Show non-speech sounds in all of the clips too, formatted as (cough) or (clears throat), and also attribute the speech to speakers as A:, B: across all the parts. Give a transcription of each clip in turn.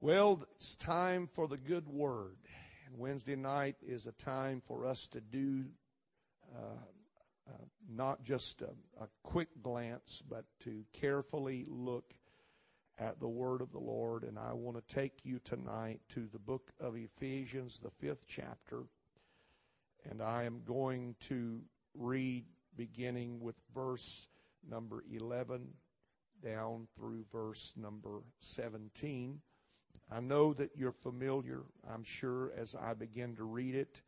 A: Well, it's time for the good word. Wednesday night is a time for us to do uh, uh, not just a, a quick glance, but to carefully look at the word of the Lord. And I want to take you tonight to the book of Ephesians, the fifth chapter. And I am going to read beginning with verse number 11 down through verse number 17. I know that you're familiar. I'm sure as I begin to read it,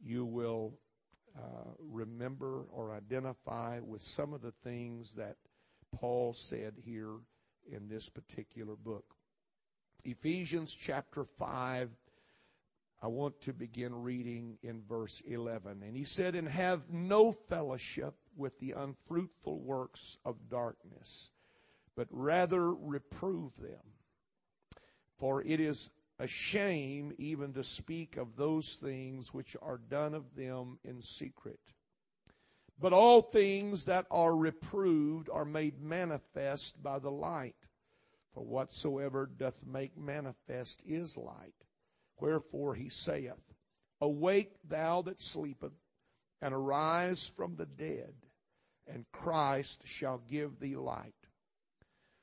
A: you will uh, remember or identify with some of the things that Paul said here in this particular book. Ephesians chapter 5, I want to begin reading in verse 11. And he said, And have no fellowship with the unfruitful works of darkness, but rather reprove them. For it is a shame even to speak of those things which are done of them in secret. But all things that are reproved are made manifest by the light. For whatsoever doth make manifest is light. Wherefore he saith, Awake thou that sleepeth, and arise from the dead, and Christ shall give thee light.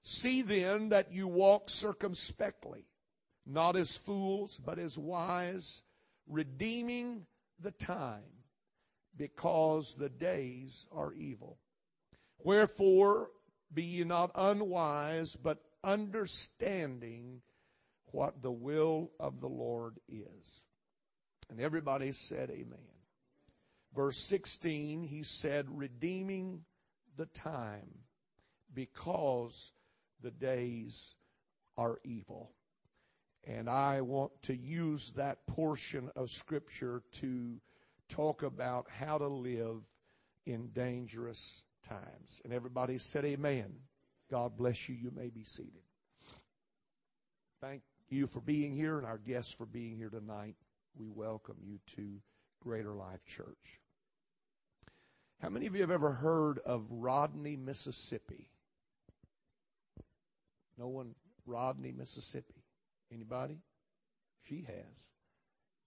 A: See then that you walk circumspectly not as fools, but as wise, redeeming the time, because the days are evil. Wherefore, be ye not unwise, but understanding what the will of the Lord is. And everybody said, Amen. Verse 16, he said, redeeming the time because the days are evil. And I want to use that portion of Scripture to talk about how to live in dangerous times. And everybody said, Amen. God bless you. You may be seated. Thank you for being here and our guests for being here tonight. We welcome you to Greater Life Church. How many of you have ever heard of Rodney, Mississippi? No one, Rodney, Mississippi. Anybody? She has.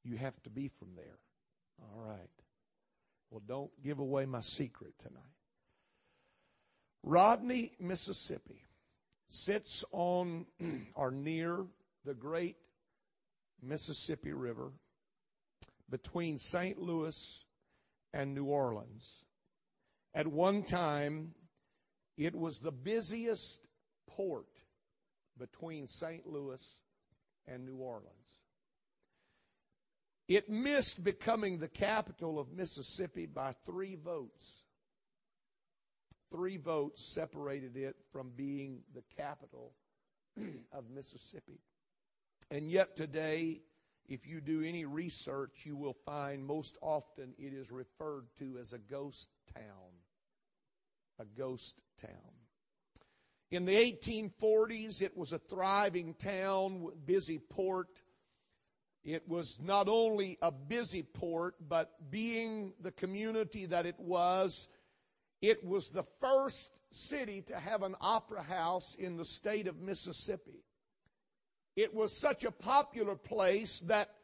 A: You have to be from there. All right. Well, don't give away my secret tonight. Rodney, Mississippi sits on (clears throat) or near the great Mississippi River between St. Louis and New Orleans. At one time, it was the busiest port between St. Louis and New Orleans. It missed becoming the capital of Mississippi by three votes. Three votes separated it from being the capital (clears throat) of Mississippi. And yet today, if you do any research, you will find most often it is referred to as a ghost town. A ghost town. In the 1840s, it was a thriving town, busy port. It was not only a busy port, but being the community that it was, it was the first city to have an opera house in the state of Mississippi. It was such a popular place that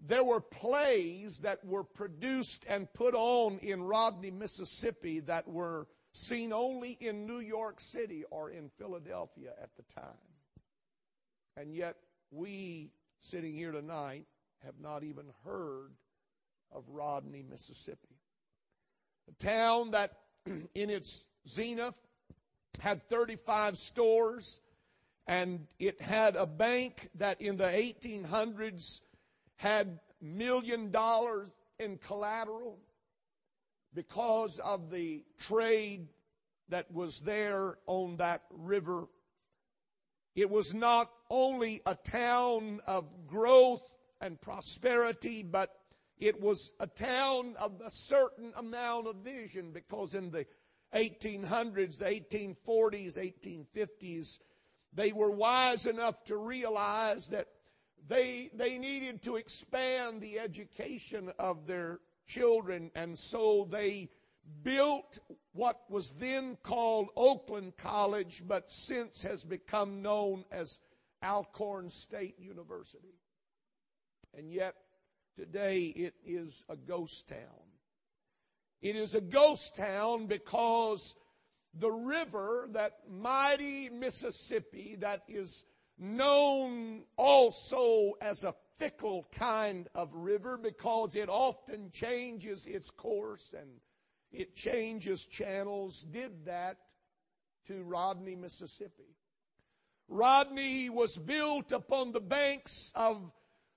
A: there were plays that were produced and put on in Rodney, Mississippi that were seen only in New York City or in Philadelphia at the time. And yet, we sitting here tonight have not even heard of Rodney, Mississippi. A town that (clears throat) in its zenith had 35 stores and it had a bank that in the 1800s had million dollars in collateral because of the trade that was there on that river. It was not only a town of growth and prosperity, but it was a town of a certain amount of vision because in the 1800s, the 1840s, 1850s, they were wise enough to realize that they, they needed to expand the education of their children, and so they built what was then called Oakland College, but since has become known as Alcorn State University. And yet, today it is a ghost town. It is a ghost town because the river, that mighty Mississippi, that is known also as a fickle kind of river because it often changes its course and it changes channels, did that to Rodney, Mississippi. Rodney was built upon the banks of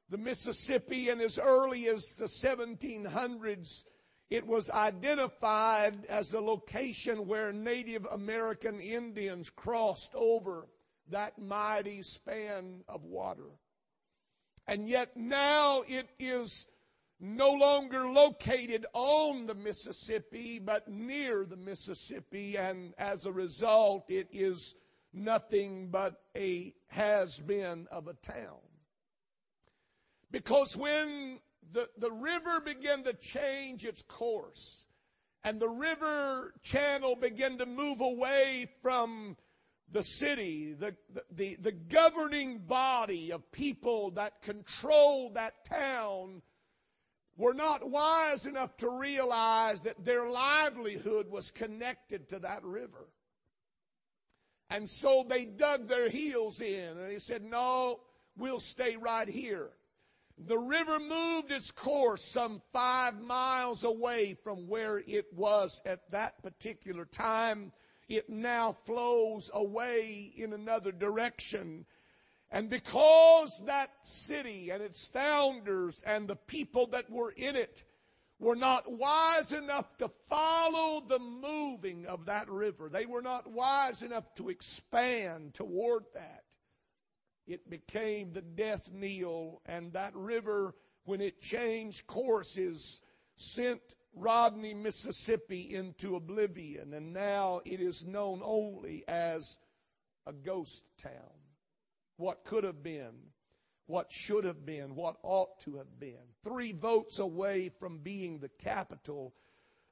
A: the Mississippi, and as early as the 1700s, it was identified as the location where Native American Indians crossed over that mighty span of water. And yet now it is no longer located on the Mississippi, but near the Mississippi, and as a result, it is nothing but a has been of a town. Because when the, the river began to change its course, and the river channel began to move away from the city, the, the, the governing body of people that controlled that town were not wise enough to realize that their livelihood was connected to that river. And so they dug their heels in and they said, No, we'll stay right here. The river moved its course some five miles away from where it was at that particular time. It now flows away in another direction. And because that city and its founders and the people that were in it were not wise enough to follow the moving of that river, they were not wise enough to expand toward that, it became the death knell, and that river, when it changed courses, sent Rodney, Mississippi into oblivion, and now it is known only as a ghost town. What could have been, what should have been, what ought to have been. Three votes away from being the capital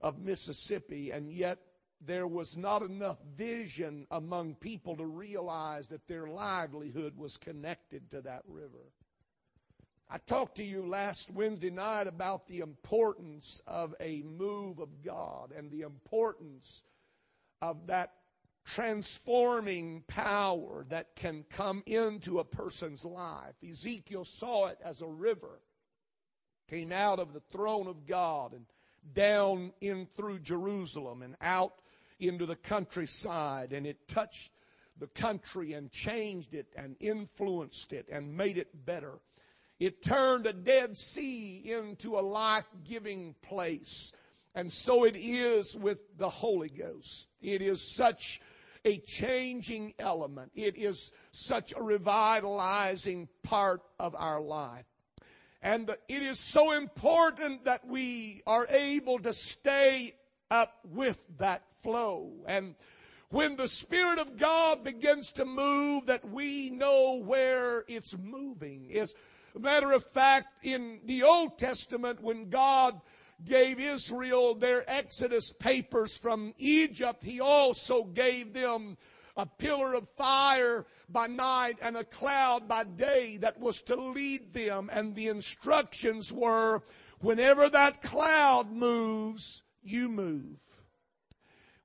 A: of Mississippi, and yet there was not enough vision among people to realize that their livelihood was connected to that river. I talked to you last Wednesday night about the importance of a move of God and the importance of that transforming power that can come into a person's life. Ezekiel saw it as a river came out of the throne of God and down in through Jerusalem and out into the countryside and it touched the country and changed it and influenced it and made it better. It turned a dead sea into a life giving place. And so it is with the Holy Ghost. It is such a changing element. It is such a revitalizing part of our life. And it is so important that we are able to stay up with that flow. And when the Spirit of God begins to move, that we know where it's moving. A matter of fact, in the Old Testament, when God gave Israel their Exodus papers from Egypt, He also gave them a pillar of fire by night and a cloud by day that was to lead them. And the instructions were, whenever that cloud moves, you move.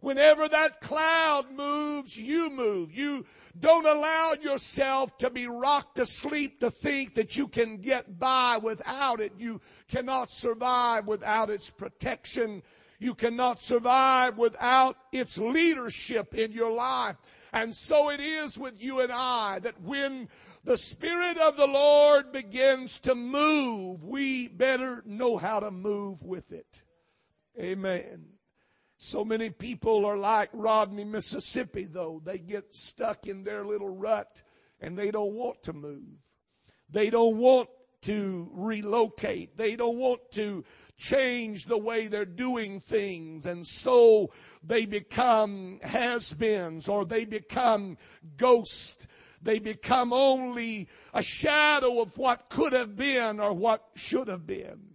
A: Whenever that cloud moves, you move. You don't allow yourself to be rocked to sleep to think that you can get by without it. You cannot survive without its protection. You cannot survive without its leadership in your life. And so it is with you and I that when the Spirit of the Lord begins to move, we better know how to move with it. Amen. So many people are like Rodney, Mississippi, though. They get stuck in their little rut and they don't want to move. They don't want to relocate. They don't want to change the way they're doing things. And so they become has-beens or they become ghosts. They become only a shadow of what could have been or what should have been.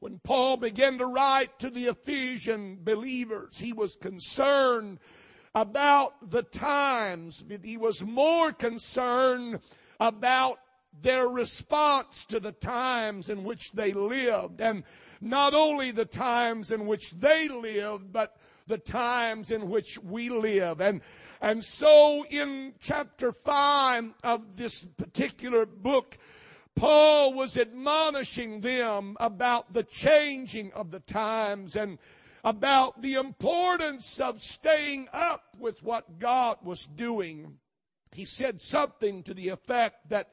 A: When Paul began to write to the Ephesian believers, he was concerned about the times, but he was more concerned about their response to the times in which they lived. And not only the times in which they lived, but the times in which we live. And, and so in chapter 5 of this particular book, Paul was admonishing them about the changing of the times and about the importance of staying up with what God was doing. He said something to the effect that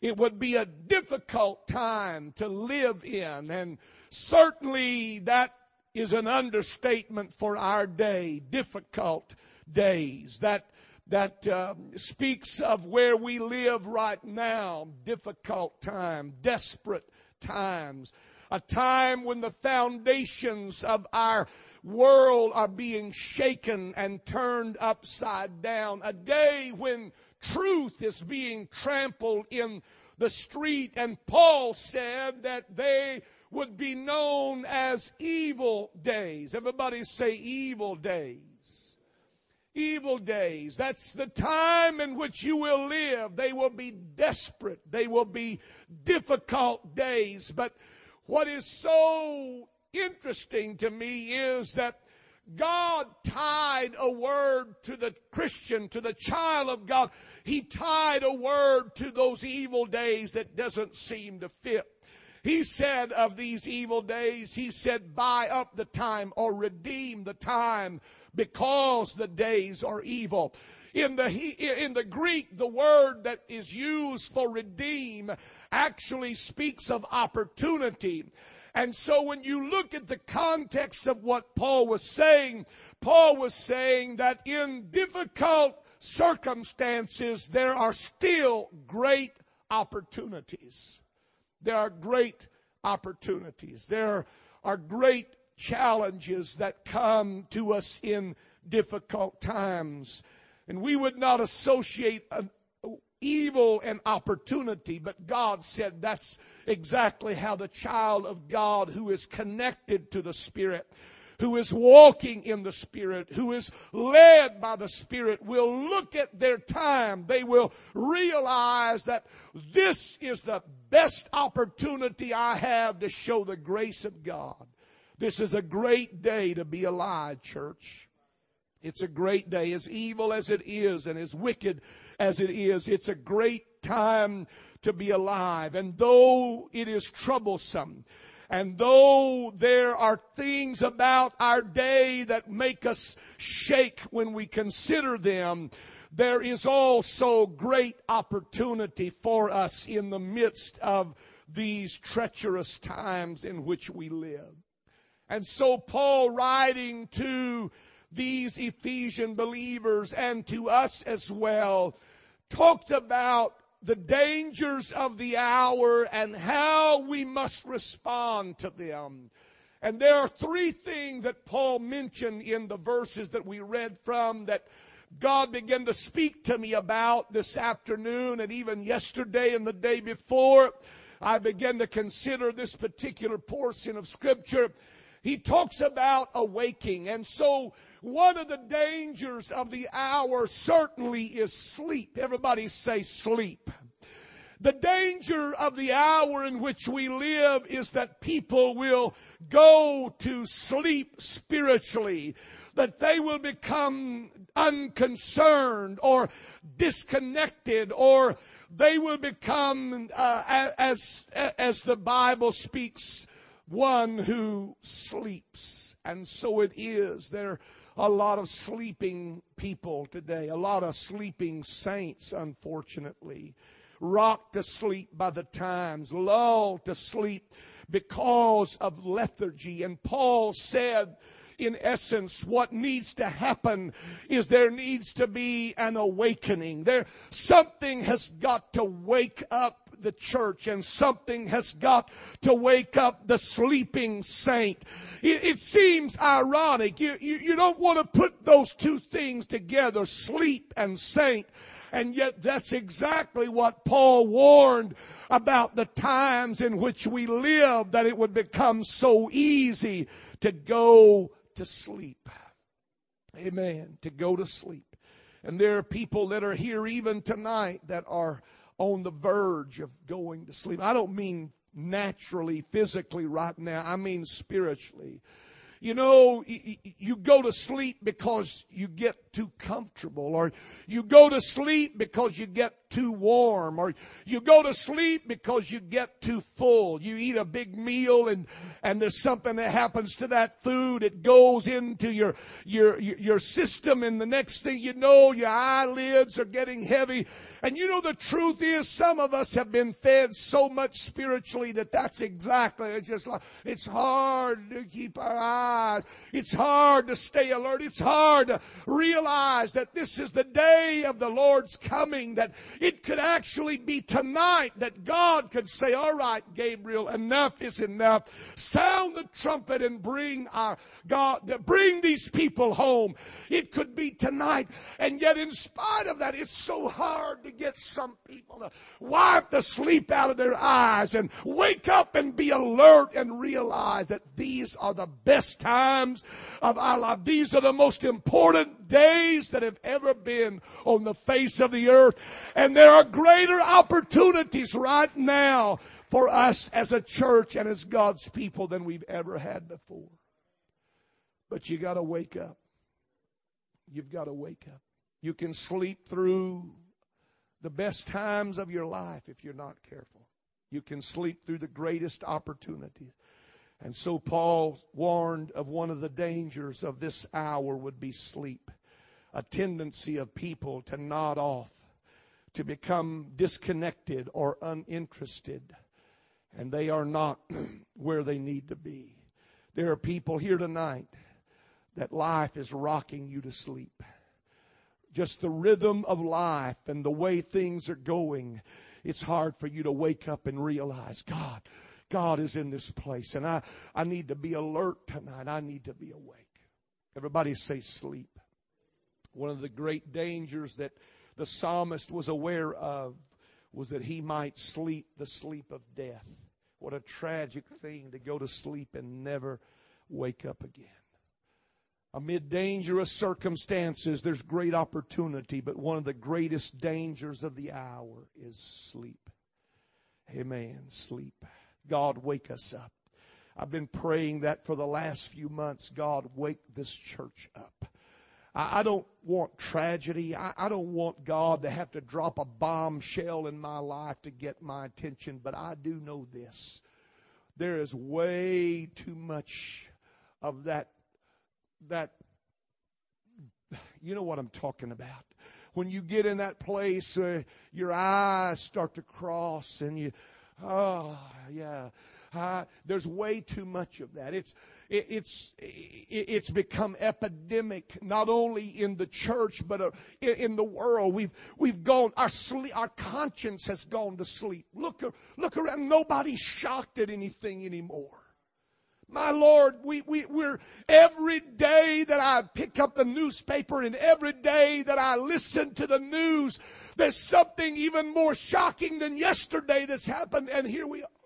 A: it would be a difficult time to live in. And certainly that is an understatement for our day. Difficult days. That that uh, speaks of where we live right now. Difficult time, desperate times, a time when the foundations of our world are being shaken and turned upside down. A day when truth is being trampled in the street. And Paul said that they would be known as evil days. Everybody say evil days. Evil days. That's the time in which you will live. They will be desperate. They will be difficult days. But what is so interesting to me is that God tied a word to the Christian, to the child of God. He tied a word to those evil days that doesn't seem to fit. He said of these evil days, He said, buy up the time or redeem the time because the days are evil. In the, in the Greek, the word that is used for redeem actually speaks of opportunity. And so when you look at the context of what Paul was saying, Paul was saying that in difficult circumstances, there are still great opportunities. There are great opportunities. There are great challenges that come to us in difficult times. And we would not associate an evil and opportunity, but God said that's exactly how the child of God who is connected to the Spirit, who is walking in the Spirit, who is led by the Spirit will look at their time. They will realize that this is the best opportunity I have to show the grace of God. This is a great day to be alive, church. It's a great day, as evil as it is and as wicked as it is. It's a great time to be alive. And though it is troublesome, and though there are things about our day that make us shake when we consider them, there is also great opportunity for us in the midst of these treacherous times in which we live. And so Paul writing to these Ephesian believers and to us as well talked about the dangers of the hour and how we must respond to them. And there are three things that Paul mentioned in the verses that we read from that God began to speak to me about this afternoon and even yesterday and the day before. I began to consider this particular portion of scripture. He talks about awaking. And so one of the dangers of the hour certainly is sleep. Everybody say sleep. The danger of the hour in which we live is that people will go to sleep spiritually, that they will become unconcerned or disconnected or they will become, uh, as, as the Bible speaks, one who sleeps. And so it is. There are a lot of sleeping people today, a lot of sleeping saints, unfortunately. Rocked to sleep by the times, lulled to sleep because of lethargy. And Paul said, in essence, what needs to happen is there needs to be an awakening. There, something has got to wake up the church and something has got to wake up the sleeping saint. It, it seems ironic. You, you, you don't want to put those two things together, sleep and saint. And yet that's exactly what Paul warned about the times in which we live, that it would become so easy to go to sleep. Amen. To go to sleep. And there are people that are here even tonight that are on the verge of going to sleep. I don't mean naturally, physically right now. I mean spiritually. You know, you go to sleep because you get too comfortable, or you go to sleep because you get too warm or you go to sleep because you get too full. You eat a big meal and, and there's something that happens to that food. It goes into your, your, your system and the next thing you know, your eyelids are getting heavy. And you know, the truth is some of us have been fed so much spiritually that that's exactly, it's just like, it's hard to keep our eyes. It's hard to stay alert. It's hard to realize that this is the day of the Lord's coming, that it could actually be tonight that God could say, all right, Gabriel, enough is enough. Sound the trumpet and bring our God, bring these people home. It could be tonight. And yet in spite of that, it's so hard to get some people to wipe the sleep out of their eyes and wake up and be alert and realize that these are the best times of our life. These are the most important days that have ever been on the face of the earth. And there are greater opportunities right now for us as a church and as God's people than we've ever had before. But you got to wake up. You've got to wake up. You can sleep through the best times of your life if you're not careful. You can sleep through the greatest opportunities. And so Paul warned of one of the dangers of this hour would be sleep. A tendency of people to nod off to become disconnected or uninterested, and they are not (clears throat) where they need to be. There are people here tonight that life is rocking you to sleep. Just the rhythm of life and the way things are going, it's hard for you to wake up and realize, God, God is in this place, and I, I need to be alert tonight. I need to be awake. Everybody say sleep. One of the great dangers that the psalmist was aware of was that he might sleep the sleep of death. What a tragic thing to go to sleep and never wake up again. Amid dangerous circumstances, there's great opportunity, but one of the greatest dangers of the hour is sleep. Amen. Sleep. God, wake us up. I've been praying that for the last few months. God, wake this church up. I, I don't want tragedy. I, I don't want God to have to drop a bombshell in my life to get my attention, but I do know this. There is way too much of that, that, you know what I'm talking about when you get in that place, uh, your eyes start to cross and you, oh, yeah. Uh, there's way too much of that. It's, it, it's, it, it's become epidemic, not only in the church, but uh, in, in, the world. We've, we've gone, our sleep, our conscience has gone to sleep. Look, look around. Nobody's shocked at anything anymore. My Lord, we, we, we're every day that I pick up the newspaper and every day that I listen to the news, there's something even more shocking than yesterday that's happened, and here we are.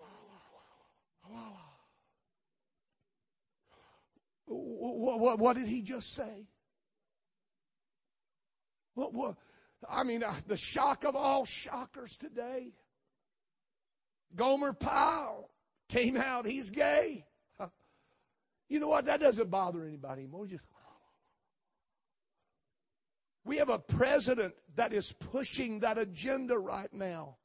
A: What, what, what did he just say? What, what, I mean, uh, the shock of all shockers today. Gomer Pyle came out, he's gay. (laughs) You know what? That doesn't bother anybody anymore. Just, we have a president that is pushing that agenda right now,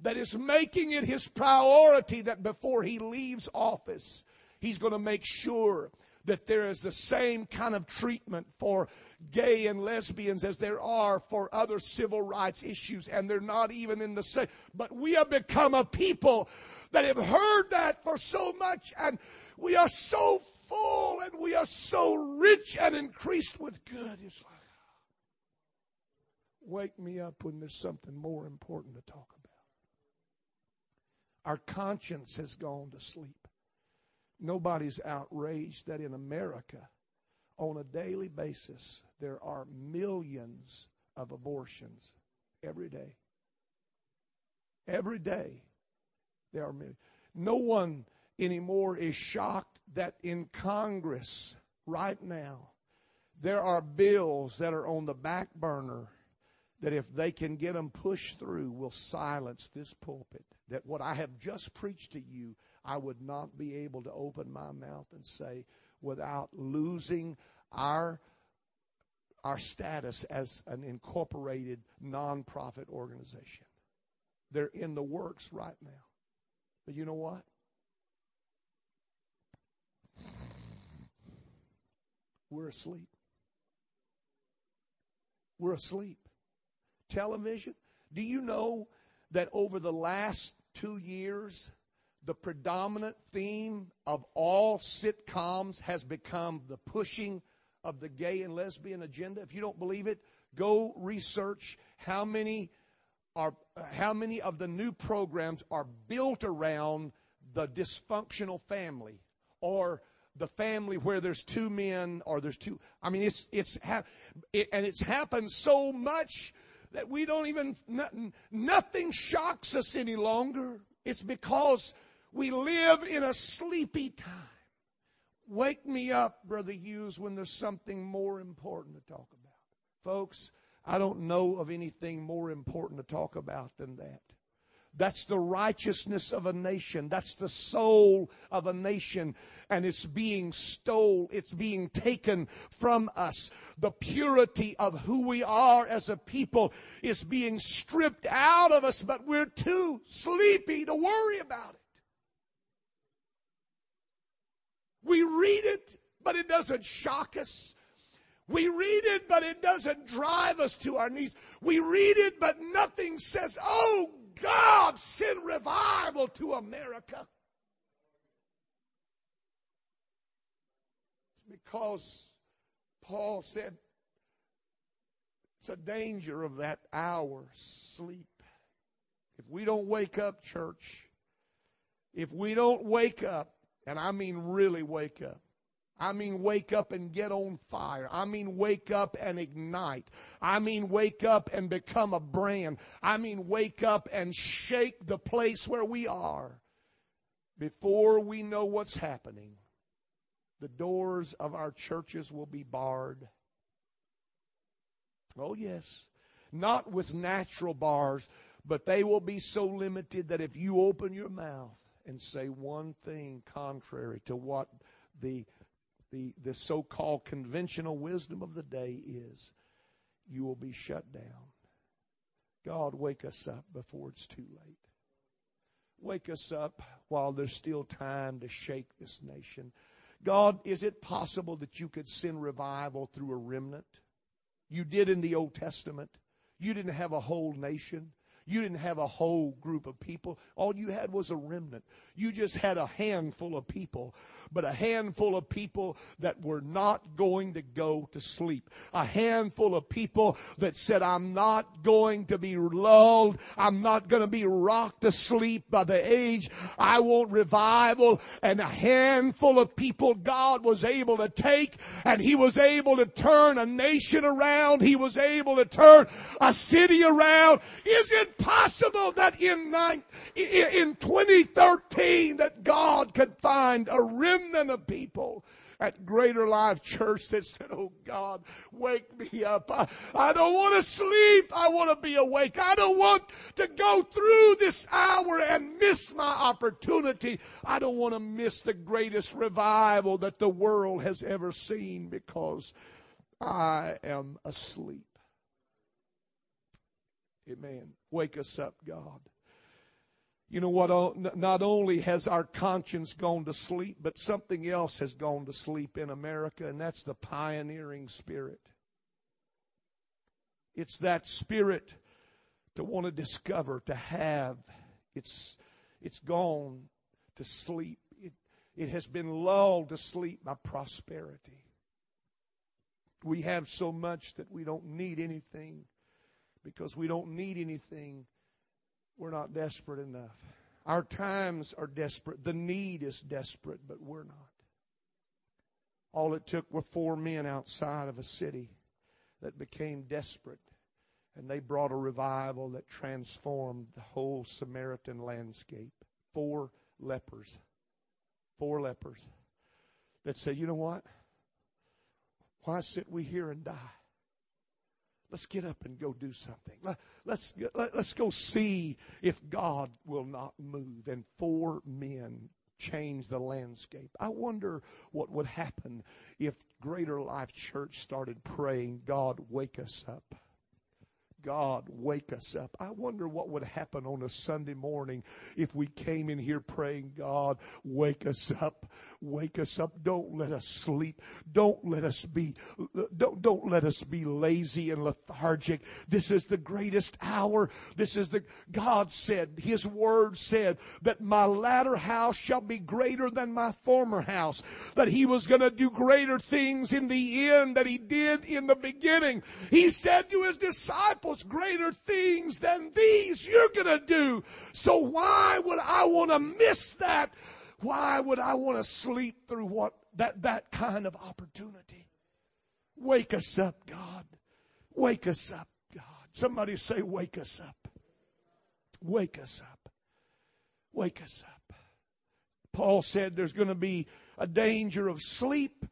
A: that is making it his priority that before he leaves office, he's going to make sure that there is the same kind of treatment for gay and lesbians as there are for other civil rights issues, and they're not even in the same. But we have become a people that have heard that for so much, and we are so full and we are so rich and increased with good. It's like, wake me up when there's something more important to talk about. Our conscience has gone to sleep. Nobody's outraged that in America, on a daily basis, there are millions of abortions every day. Every day, there are millions. No one anymore is shocked that in Congress right now, there are bills that are on the back burner that if they can get them pushed through, will silence this pulpit. That what I have just preached to you, I would not be able to open my mouth and say without losing our our status as an incorporated nonprofit organization. They're in the works right now. But you know what? We're asleep. We're asleep. Television. Do you know that over the last two years, the predominant theme of all sitcoms has become the pushing of the gay and lesbian agenda? If you don't believe it, go research how many are how many of the new programs are built around the dysfunctional family or the family where there's two men or there's two i mean it's it's it, and it's happened so much that we don't even nothing, nothing shocks us any longer it's because we live in a sleepy time wake me up brother hughes when there's something more important to talk about folks i don't know of anything more important to talk about than that that's the righteousness of a nation. That's the soul of a nation. And it's being stole. It's being taken from us. The purity of who we are as a people is being stripped out of us, but we're too sleepy to worry about it. We read it, but it doesn't shock us. We read it, but it doesn't drive us to our knees. We read it, but nothing says, oh God, send revival to America. It's because Paul said it's a danger of that hour sleep. If we don't wake up, church, if we don't wake up, and I mean really wake up, I mean, wake up and get on fire. I mean, wake up and ignite. I mean, wake up and become a brand. I mean, wake up and shake the place where we are. Before we know what's happening, the doors of our churches will be barred. Oh, yes. Not with natural bars, but they will be so limited that if you open your mouth and say one thing contrary to what the the, the so called conventional wisdom of the day is you will be shut down. God, wake us up before it's too late. Wake us up while there's still time to shake this nation. God, is it possible that you could send revival through a remnant? You did in the Old Testament. You didn't have a whole nation. You didn't have a whole group of people. All you had was a remnant. You just had a handful of people, but a handful of people that were not going to go to sleep. A handful of people that said, I'm not going to be lulled. I'm not going to be rocked to sleep by the age. I want revival. And a handful of people God was able to take and He was able to turn a nation around. He was able to turn a city around. Is it possible that in, in 2013 that God could find a remnant of people at Greater Life Church that said, Oh God, wake me up. I, I don't want to sleep. I want to be awake. I don't want to go through this hour and miss my opportunity. I don't want to miss the greatest revival that the world has ever seen because I am asleep. Amen. Wake us up, God. You know what? Oh, not only has our conscience gone to sleep, but something else has gone to sleep in America, and that's the pioneering spirit. It's that spirit to want to discover, to have. It's, it's gone to sleep. It, it has been lulled to sleep by prosperity. We have so much that we don't need anything because we don't need anything. We're not desperate enough. Our times are desperate. The need is desperate, but we're not. All it took were four men outside of a city that became desperate, and they brought a revival that transformed the whole Samaritan landscape. Four lepers. Four lepers that said, you know what? Why sit we here and die? Let's get up and go do something. Let, let's, let, let's go see if God will not move. And four men change the landscape. I wonder what would happen if Greater Life Church started praying, God, wake us up. God, wake us up. I wonder what would happen on a Sunday morning if we came in here praying, God, wake us up. Wake us up. Don't let us sleep. Don't let us be, don't, don't let us be lazy and lethargic. This is the greatest hour. This is the, God said, His word said that my latter house shall be greater than my former house. That He was going to do greater things in the end than He did in the beginning. He said to His disciples, greater things than these you're going to do. So why would I want to miss that? Why would I want to sleep through what that, that kind of opportunity? Wake us up, God. Wake us up, God. Somebody say, wake us up. Wake us up. Wake us up. Paul said there's going to be a danger of sleep.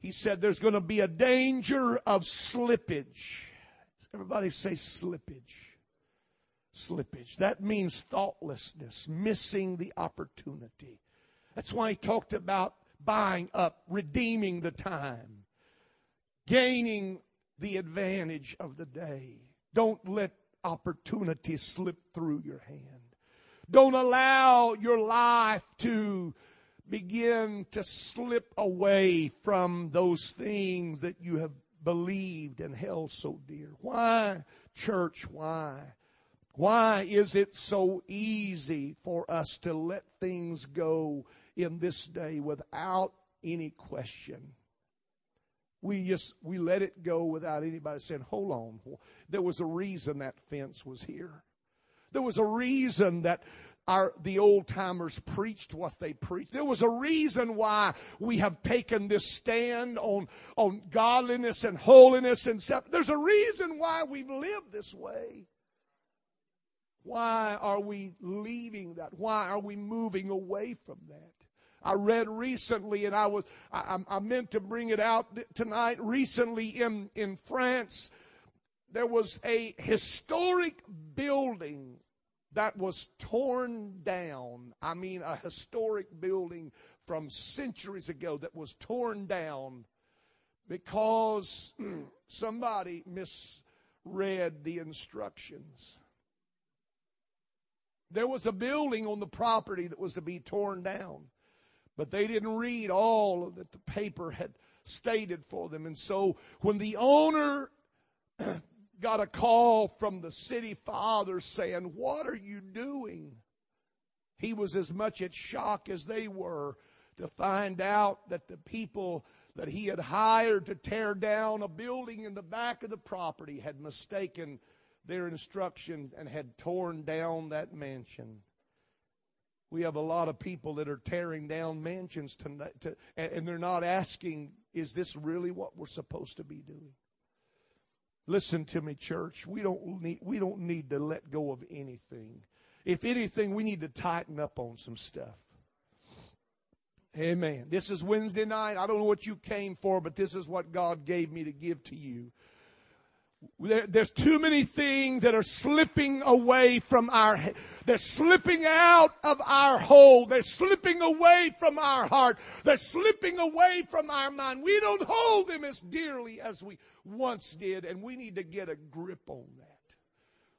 A: He said there's going to be a danger of slippage. Everybody say slippage. Slippage. That means thoughtlessness, missing the opportunity. That's why he talked about buying up, redeeming the time, gaining the advantage of the day. Don't let opportunity slip through your hand. Don't allow your life to begin to slip away from those things that you have believed and held so dear. Why, church, why? Why is it so easy for us to let things go in this day without any question? We just we let it go without anybody saying, "Hold on." There was a reason that fence was here. There was a reason that our, the old timers preached what they preached. There was a reason why we have taken this stand on, on godliness and holiness and stuff. There's a reason why we've lived this way. Why are we leaving that? Why are we moving away from that? I read recently, and I was I, I meant to bring it out tonight. Recently in in France, there was a historic building that was torn down. I mean, a historic building from centuries ago that was torn down because (clears throat) somebody misread the instructions. There was a building on the property that was to be torn down, but they didn't read all that the paper had stated for them. And so when the owner (clears throat) got a call from the city father saying, What are you doing? He was as much at shock as they were to find out that the people that he had hired to tear down a building in the back of the property had mistaken their instructions and had torn down that mansion. We have a lot of people that are tearing down mansions tonight, to, and they're not asking, is this really what we're supposed to be doing? Listen to me, church. We don't need, we don't need to let go of anything. If anything, we need to tighten up on some stuff. Amen. This is Wednesday night. I don't know what you came for, but this is what God gave me to give to you. There, there's too many things that are slipping away from our. They're slipping out of our hold. They're slipping away from our heart. They're slipping away from our mind. We don't hold them as dearly as we once did, and we need to get a grip on that.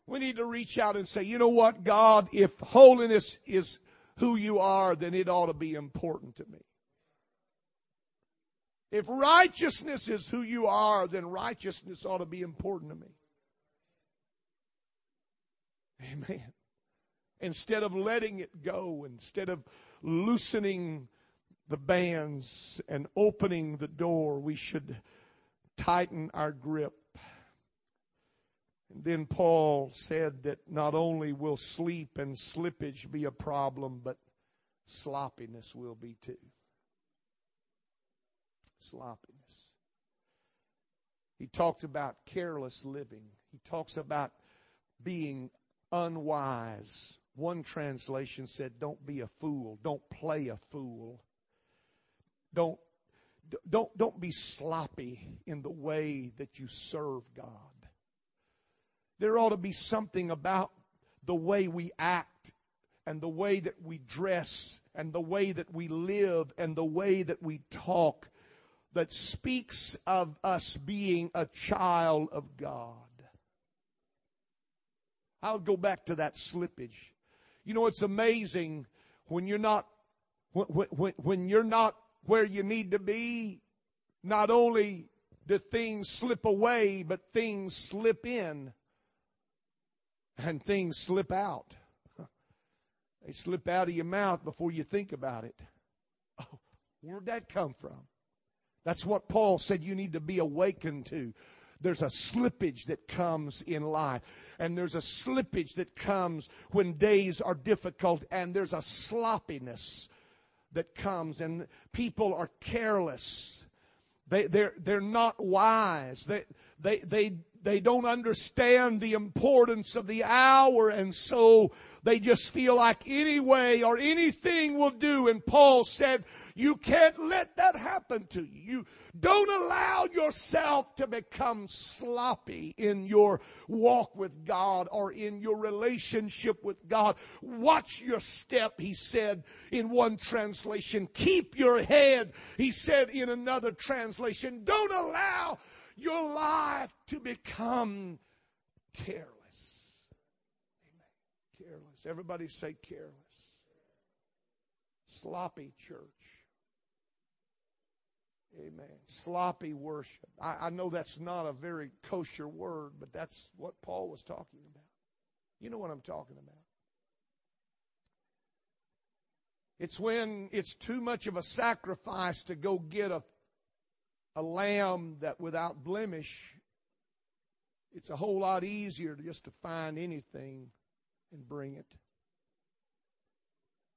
A: We need to reach out and say, you know what, God, if holiness is who you are, then it ought to be important to me. If righteousness is who you are, then righteousness ought to be important to me. Amen. Instead of letting it go, instead of loosening the bands and opening the door, we should tighten our grip. And then Paul said that not only will sleep and slippage be a problem, but sloppiness will be too sloppiness. He talks about careless living. He talks about being unwise. One translation said, Don't be a fool. Don't play a fool. Don't, don't, don't be sloppy in the way that you serve God. There ought to be something about the way we act and the way that we dress and the way that we live and the way that we talk that speaks of us being a child of God. I'll go back to that slippage. You know, it's amazing when you're not when, when, when you're not where you need to be. Not only do things slip away, but things slip in and things slip out. They slip out of your mouth before you think about it. Oh, where'd that come from? That's what Paul said you need to be awakened to. There's a slippage that comes in life. And there's a slippage that comes when days are difficult. And there's a sloppiness that comes. And people are careless. They, they're, they're not wise. They, they, they, they don't understand the importance of the hour. And so they just feel like any way or anything will do. And Paul said, you can't let that happen to you. You don't allow yourself to become sloppy in your walk with God or in your relationship with God. Watch your step, he said in one translation. Keep your head, he said in another translation. Don't allow your life to become careless. Everybody say careless. Sloppy church. Amen. Sloppy worship. I, I, know that's not a very kosher word, but that's what Paul was talking about. You know what I'm talking about. It's when it's too much of a sacrifice to go get a, a lamb that without blemish, it's a whole lot easier just to find anything and bring it.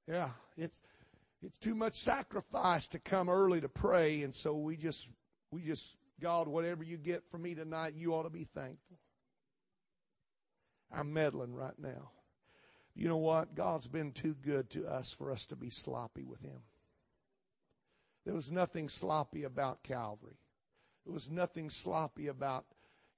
A: Yeah, it's it's too much sacrifice to come early to pray, and so we just we just God, whatever you get from me tonight, you ought to be thankful. I'm meddling right now. You know what? God's been too good to us for us to be sloppy with Him. There was nothing sloppy about Calvary. There was nothing sloppy about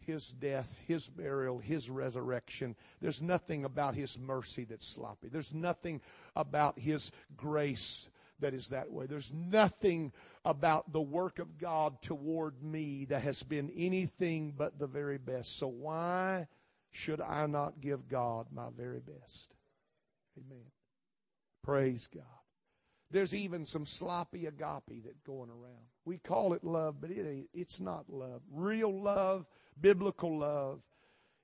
A: his death, his burial, his resurrection. There's nothing about his mercy that's sloppy. There's nothing about his grace that is that way. There's nothing about the work of God toward me that has been anything but the very best. So why should I not give God my very best? Amen. Praise God. There's even some sloppy agape that going around. We call it love, but it, it's not love. Real love Biblical love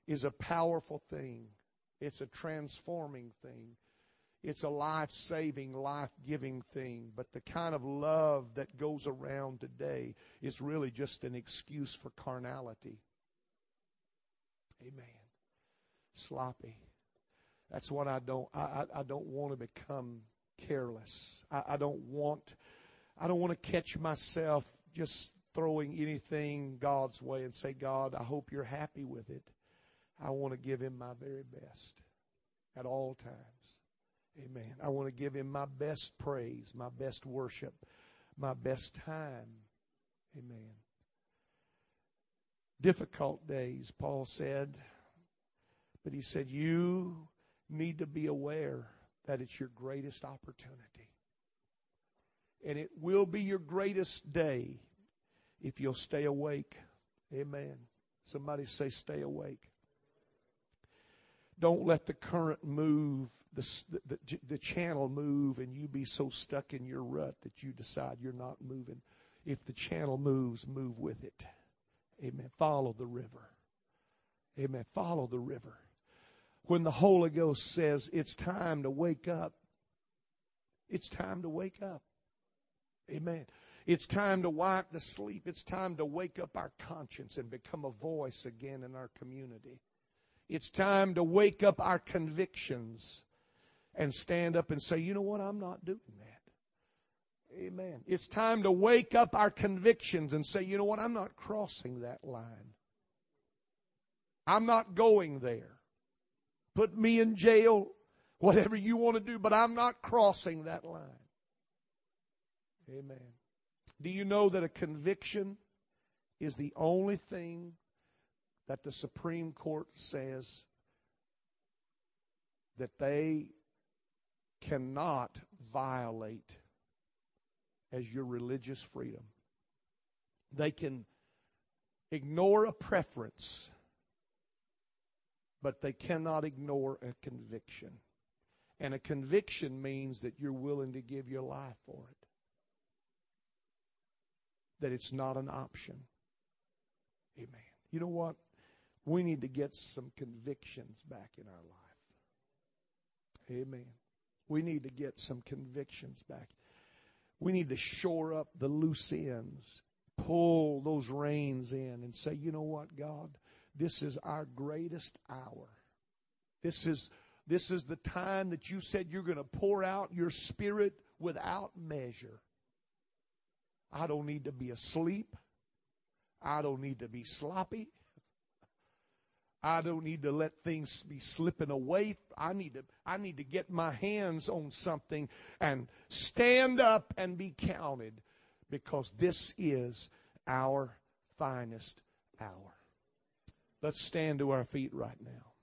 A: is a powerful thing. It's a transforming thing. It's a life saving, life giving thing. But the kind of love that goes around today is really just an excuse for carnality. Amen. Sloppy. That's what I don't. I, I, don't want to become careless. I, I don't want. I don't want to catch myself just throwing anything God's way and say, God, I hope you're happy with it. I want to give him my very best at all times. Amen. I want to give him my best praise, my best worship, my best time. Amen. Difficult days, Paul said. But he said, You need to be aware that it's your greatest opportunity. And it will be your greatest day if you'll stay awake. Amen. Somebody say, stay awake. Don't let the current move, the, the, the, channel move, and you be so stuck in your rut that you decide you're not moving. If the channel moves, move with it. Amen. Follow the river. Amen. Follow the river. When the Holy Ghost says it's time to wake up, it's time to wake up. Amen. It's time to wipe the sleep. It's time to wake up our conscience and become a voice again in our community. It's time to wake up our convictions and stand up and say, you know what, I'm not doing that. Amen. It's time to wake up our convictions and say, you know what, I'm not crossing that line. I'm not going there. Put me in jail, whatever you want to do, but I'm not crossing that line. Amen. Do you know that a conviction is the only thing that the Supreme Court says that they cannot violate as your religious freedom. They can ignore a preference, but they cannot ignore a conviction. And a conviction means that you're willing to give your life for it, that it's not an option. Amen. You know what? We need to get some convictions back in our life. Amen. We need to get some convictions back. We need to shore up the loose ends, pull those reins in, and say, you know what, God? This is our greatest hour. This is, this is the time that you said you're going to pour out your spirit without measure. I don't need to be asleep. I don't need to be sloppy. I don't need to let things be slipping away. I need to I need to get my hands on something and stand up and be counted because this is our finest hour. Let's stand to our feet right now.